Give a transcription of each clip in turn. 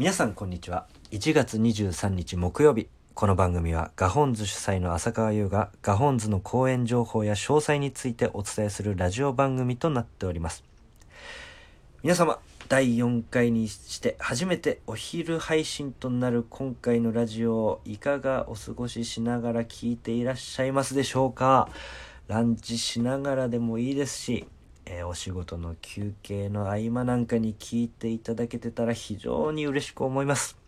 皆さんこんにちは。1月23日木曜日。この番組はガホンズ主催の浅川優がガホンズの公演情報や詳細についてお伝えするラジオ番組となっております。皆様第4回にして初めてお昼配信となる今回のラジオをいかがお過ごししながら聞いていらっしゃいますでしょうか。ランチしながらでもいいですしえー、お仕事の休憩の合間なんかに聞いていただけてたら非常に嬉しく思います。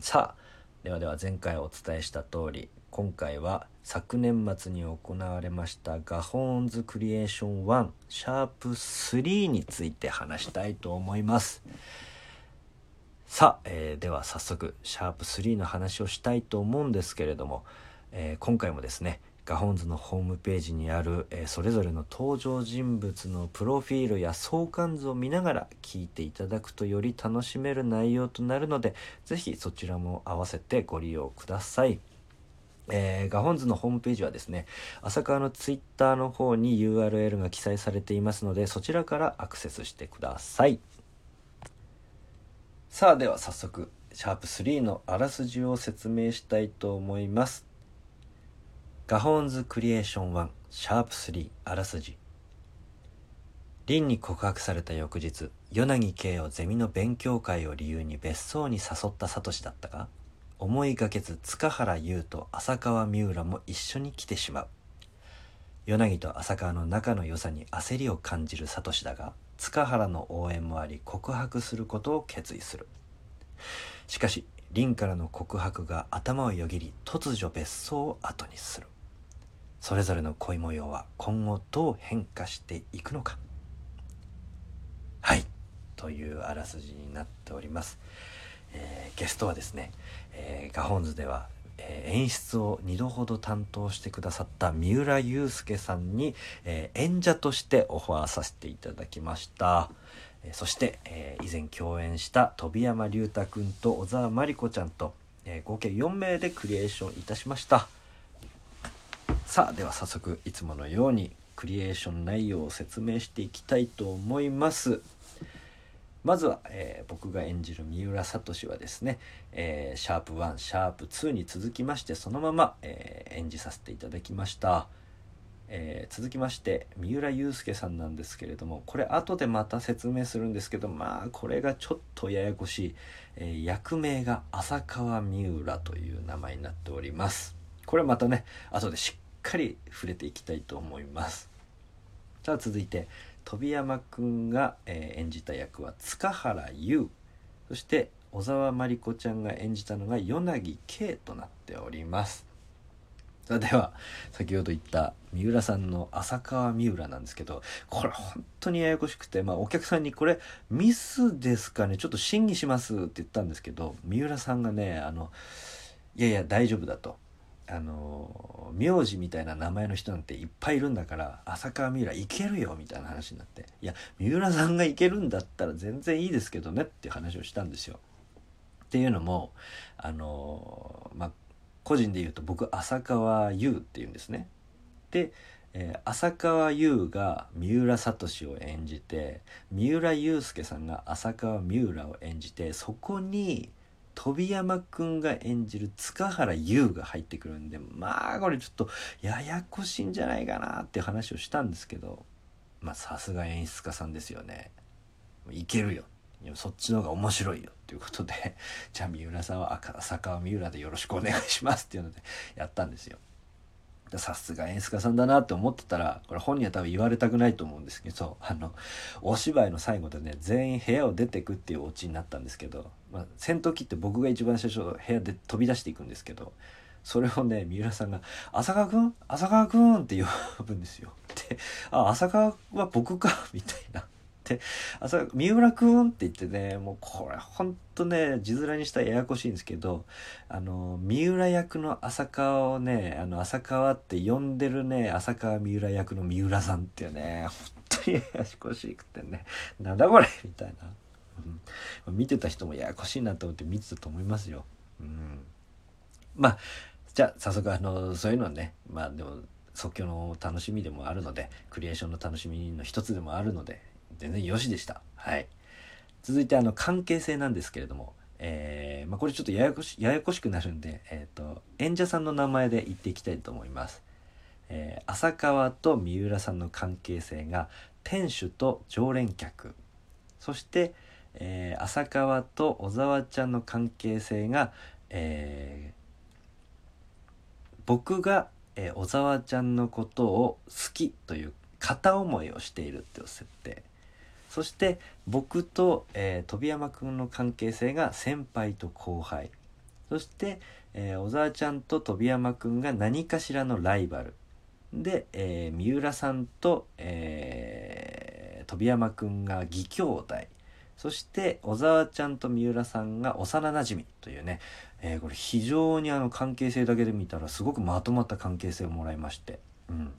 さあではでは前回お伝えした通り今回は昨年末に行われましたガホーンズクリエーション1シャープ3について話したいと思います。さあ、えー、では早速シャープ3の話をしたいと思うんですけれども、えー、今回もですねガホンズのホームページにある、えー、それぞれの登場人物のプロフィールや相関図を見ながら聞いていただくとより楽しめる内容となるので是非そちらも合わせてご利用ください。えー、ガホンズのホームページはですね浅川のツイッターの方に URL が記載されていますのでそちらからアクセスしてくださいさあでは早速シャープ3のあらすじを説明したいと思いますガホーンズクリエーション1シャープ3あらすじ。凛に告白された翌日与那城圭をゼミの勉強会を理由に別荘に誘ったサトシだったが思いがけず塚原優と浅川三浦も一緒に来てしまう。与那城と浅川の仲の良さに焦りを感じるサトシだが塚原の応援もあり告白することを決意する。しかし凛からの告白が頭をよぎり突如別荘を後にする。それぞれの恋模様は今後どう変化していくのか。はい。というあらすじになっております、えー、ゲストはですね、えー、ガホンズでは、えー、演出を2度ほど担当してくださった三浦祐介さんに、え演者としてオファーさせていただきました。えそして、え以前共演した飛山龍太くんと小沢真理子ちゃんと、え合計4名でクリエーションいたしました。さあでは早速いつものようにクリエーション内容を説明していきたいと思います。まずは、えー、僕が演じる三浦聡はですね、えー、シャープ1シャープ2に続きましてそのまま、えー、演じさせていただきました、え続きまして三浦祐介さんなんですけれどもこれ後でまた説明するんですけどまあこれがちょっとややこしい、え役名が浅川三浦という名前になっております。これまたね後でしっかり触れていきたいと思います。さあ続いて飛山くんが、え、演じた役は塚原優。そして小沢真理子ちゃんが演じたのが与那城圭となっております。さあでは先ほど言った三浦さんの浅川三浦なんですけどこれ本当にややこしくてまあお客さんにこれミスですかねちょっと審議しますって言ったんですけど三浦さんがねあのいやいや大丈夫だと。あの名字みたいな名前の人なんていっぱいいるんだから浅川三浦いけるよみたいな話になっていや三浦さんがいけるんだったら全然いいですけどねっていう話をしたんですよ。っていうのもあのまあ個人で言うと僕浅川優っていうんですね。で、えー、浅川優が三浦聡を演じて三浦祐介さんが浅川三浦を演じてそこに飛山くんが演じる塚原優が入ってくるんでまあこれちょっとややこしいんじゃないかなって話をしたんですけどまあさすが演出家さんですよね。いけるよ。そっちの方が面白いよっていうことでじゃあ三浦さんは赤坂三浦でよろしくお願いしますっていうのでやったんですよ。さすが演出家さんだなって思ってたらこれ本人は多分言われたくないと思うんですけどあのお芝居の最後でね全員部屋を出てくっていうオチになったんですけど、まあ、戦闘機って僕が一番最初部屋で飛び出していくんですけどそれをね三浦さんが「浅川君浅川君」って呼ぶんですよ。で「あ浅川は僕か」みたいな。って。朝三浦くんって言ってねもうこれほんとね字面にしたらややこしいんですけどあの三浦役の浅川をねあの浅川って呼んでるね浅川三浦役の三浦さんっていうね本当にややこしくてね。なんだこれみたいな、うん、見てた人もややこしいなと思って見てたと思いますよ。うん、まあじゃあ早速あのそういうのはねまあでも即興の楽しみでもあるのでクリエーションの楽しみの一つでもあるので全然よしでした。はい。続いてあの関係性なんですけれども、えまあ、これちょっとややこしややこしくなるんで、えーと、演者さんの名前で言っていきたいと思います。えー、浅川と三浦さんの関係性が店主と常連客そして、えー、浅川と小沢ちゃんの関係性が、えー、僕が、えー、小沢ちゃんのことを好きという片思いをしているっていう設定そして僕と、えー、飛山くんの関係性が先輩と後輩。そして、えー、小沢ちゃんと飛山くんが何かしらのライバル。で、えー、三浦さんと、えー、飛山くんが義兄弟。そして小沢ちゃんと三浦さんが幼なじみというね、えー、これ非常にあの関係性だけで見たらすごくまとまった関係性をもらいまして、うん、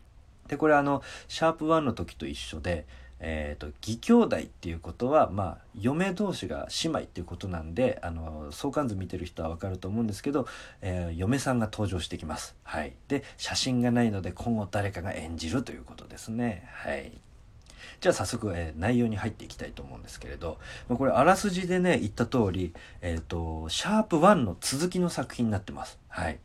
でこれあのシャープ1の時と一緒で、えーと、義兄弟っていうことは、まあ、嫁同士が姉妹っていうことなんであの相関図見てる人は分かると思うんですけど、えー、嫁さんが登場してきます。はい、で写真がないので今後誰かが演じるということですね。はいじゃあ早速、えー、内容に入っていきたいと思うんですけれど、まあ、これあらすじでね言った通り、えっ、ー、とシャープ1の続きの作品になってます。はい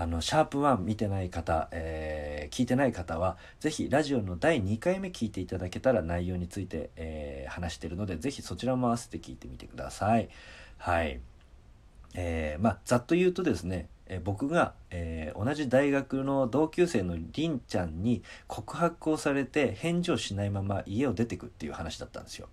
あの、シャープ1見てない方、えー、聞いてない方は、ぜひラジオの第2回目聞いていただけたら内容について、えー、話してるので、ぜひそちらも合わせて聞いてみてください。はい。えー、まあ、ざっと言うとですね、え僕が、えー、同じ大学の同級生のりんちゃんに告白をされて返事をしないまま家を出てくっていう話だったんですよ。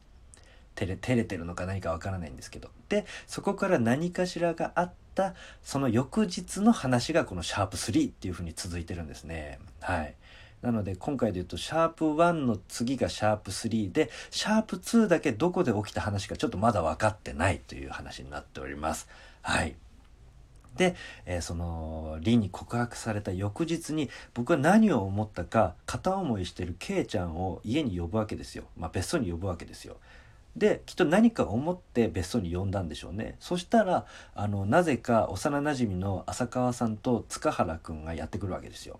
照れ照れてるのか何かわからないんですけど。で、そこから何かしらがあって、ったその翌日の話がこのシャープ3っていう風に続いてるんですね。はい。なので今回で言うとシャープ1の次がシャープ3でシャープ2だけどこで起きた話かちょっとまだ分かってないという話になっております。はい。で、えー、そのリンに告白された翌日に僕は何を思ったか片思いしてるケイちゃんを家に呼ぶわけですよ。まあ別荘に呼ぶわけですよ。できっと何か思って別荘に呼んだんでしょうね。そしたらあのなぜか幼なじみの浅川さんと塚原くんがやってくるわけですよ。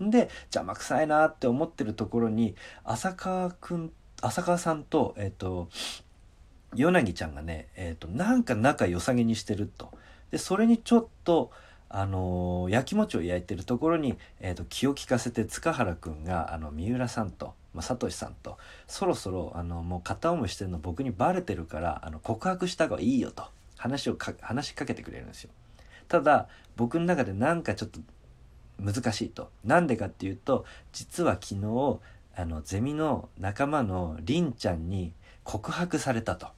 で邪魔くさいなって思ってるところに浅川くん浅川さんとえっ、ー、と与那ちゃんがね、えーと、なんか仲良さげにしてると。でそれにちょっとあのー、焼き餅を焼いてるところに、えーと、気を利かせて塚原くんがあの三浦さんとまあ、サトシさんとそろそろあのもう片思いしてるの僕にバレてるからあの告白した方がいいよと話を話しかけてくれるんですよただ僕の中でなんかちょっと難しいとなんでかっていうと実は昨日あのゼミの仲間のりんちゃんに告白されたと。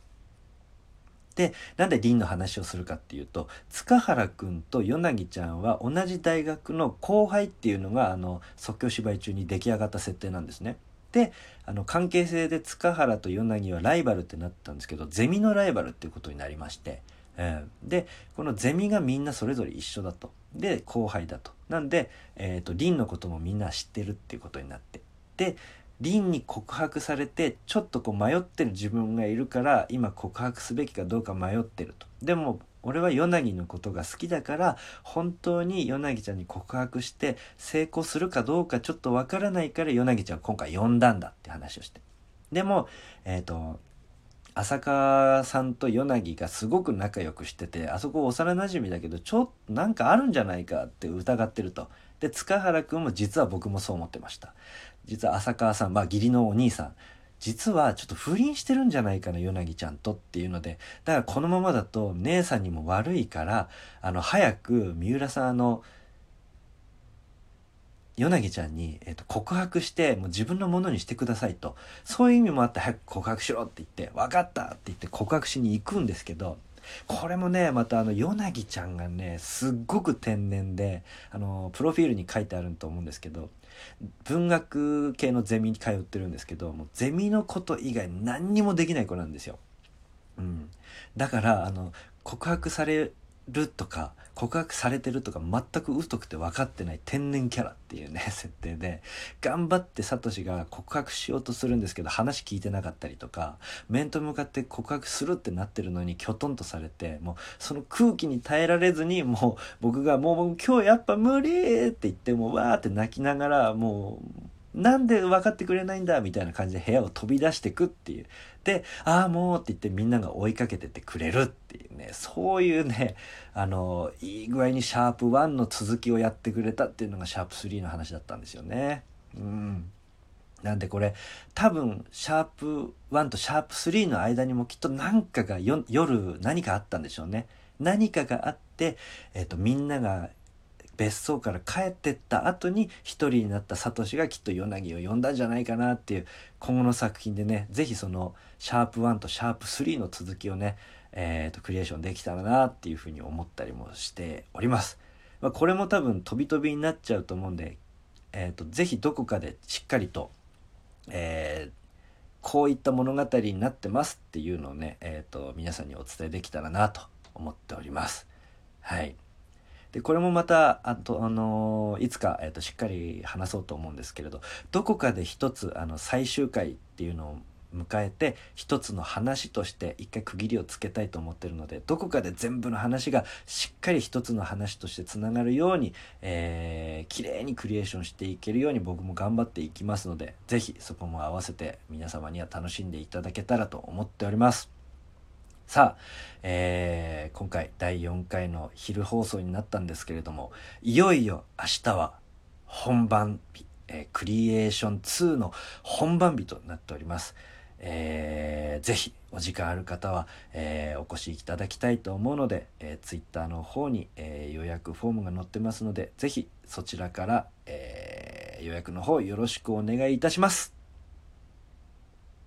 でなんでりんの話をするかっていうと塚原くんと与那ちゃんは同じ大学の後輩っていうのがあの即興芝居中に出来上がった設定なんですね。であの関係性で塚原と与那はライバルってなったんですけどゼミのライバルっていうことになりまして、えー、でこのゼミがみんなそれぞれ一緒だと。で後輩だと。なんで、えーと、凛のこともみんな知ってるっていうことになって。で凛に告白されてちょっとこう迷ってる自分がいるから今告白すべきかどうか迷ってると。でも俺はヨナギのことが好きだから本当にヨナギちゃんに告白して成功するかどうかちょっとわからないからヨナギちゃんを今回呼んだんだって話をして。でもえっ、ー、と浅川さんとヨナギがすごく仲良くしててあそこ幼なじみだけどちょっとなんかあるんじゃないかって疑ってると。で塚原くんも実は僕もそう思ってました。実は浅川さんまあ義理のお兄さん。実はちょっと不倫してるんじゃないかな、ヨナギちゃんとっていうので、だからこのままだと姉さんにも悪いから、あの、早く三浦さん、の、ヨナギちゃんに、えー、と告白してもう自分のものにしてくださいと。そういう意味もあって早く告白しろって言って分かったって言って告白しに行くんですけどこれもねまたあのヨナギちゃんがねすっごく天然であのプロフィールに書いてあると思うんですけど文学系のゼミに通ってるんですけどもうゼミのこと以外何にもできない子なんですよ。うん、だからあの告白されるとか告白されてるとか全く疎くて分かってない天然キャラっていうね 設定で。頑張ってサトシが告白しようとするんですけど話聞いてなかったりとか面と向かって告白するってなってるのにきょとんとされてもうその空気に耐えられずにもう僕がもう今日やっぱ無理って言ってもうわーって泣きながらもうなんで分かってくれないんだみたいな感じで部屋を飛び出してくっていう。で、ああもうって言ってみんなが追いかけててくれるっていうねそういうねあのいい具合にシャープ1の続きをやってくれたっていうのがシャープ3の話だったんですよね。うんなんでこれ多分シャープ1とシャープ3の間にもきっと何かが夜何かあったんでしょうね。何かがあって、えーと、みんなが別荘から帰ってった後に一人になったサトシがきっとヨナギを呼んだんじゃないかなっていう今後の作品でね是非そのシャープ1とシャープ3の続きをね、えーと、クリエーションできたらなっていうふうに思ったりもしております。まあ、これも多分飛び飛びになっちゃうと思うんで、えーと、とぜひどこかでしっかりとえー、こういった物語になってますっていうのをね、えーと、皆さんにお伝えできたらなと思っております。はい。でこれもまたあと、あのー、いつか、えーとしっかり話そうと思うんですけれどどこかで一つあの最終回っていうのを迎えて一つの話として一回区切りをつけたいと思ってるのでどこかで全部の話がしっかり一つの話としてつながるように、えー、綺麗にクリエーションしていけるように僕も頑張っていきますので是非そこも合わせて皆様には楽しんでいただけたらと思っております。さあ、えー、今回第4回の昼放送になったんですけれどもいよいよ明日は本番日、えー、クリエーション2の本番日となっております。えー、ぜひお時間ある方は、えー、お越しいただきたいと思うので、えー、Twitter の方に、えー、予約フォームが載ってますのでぜひそちらから、えー、予約の方よろしくお願いいたします。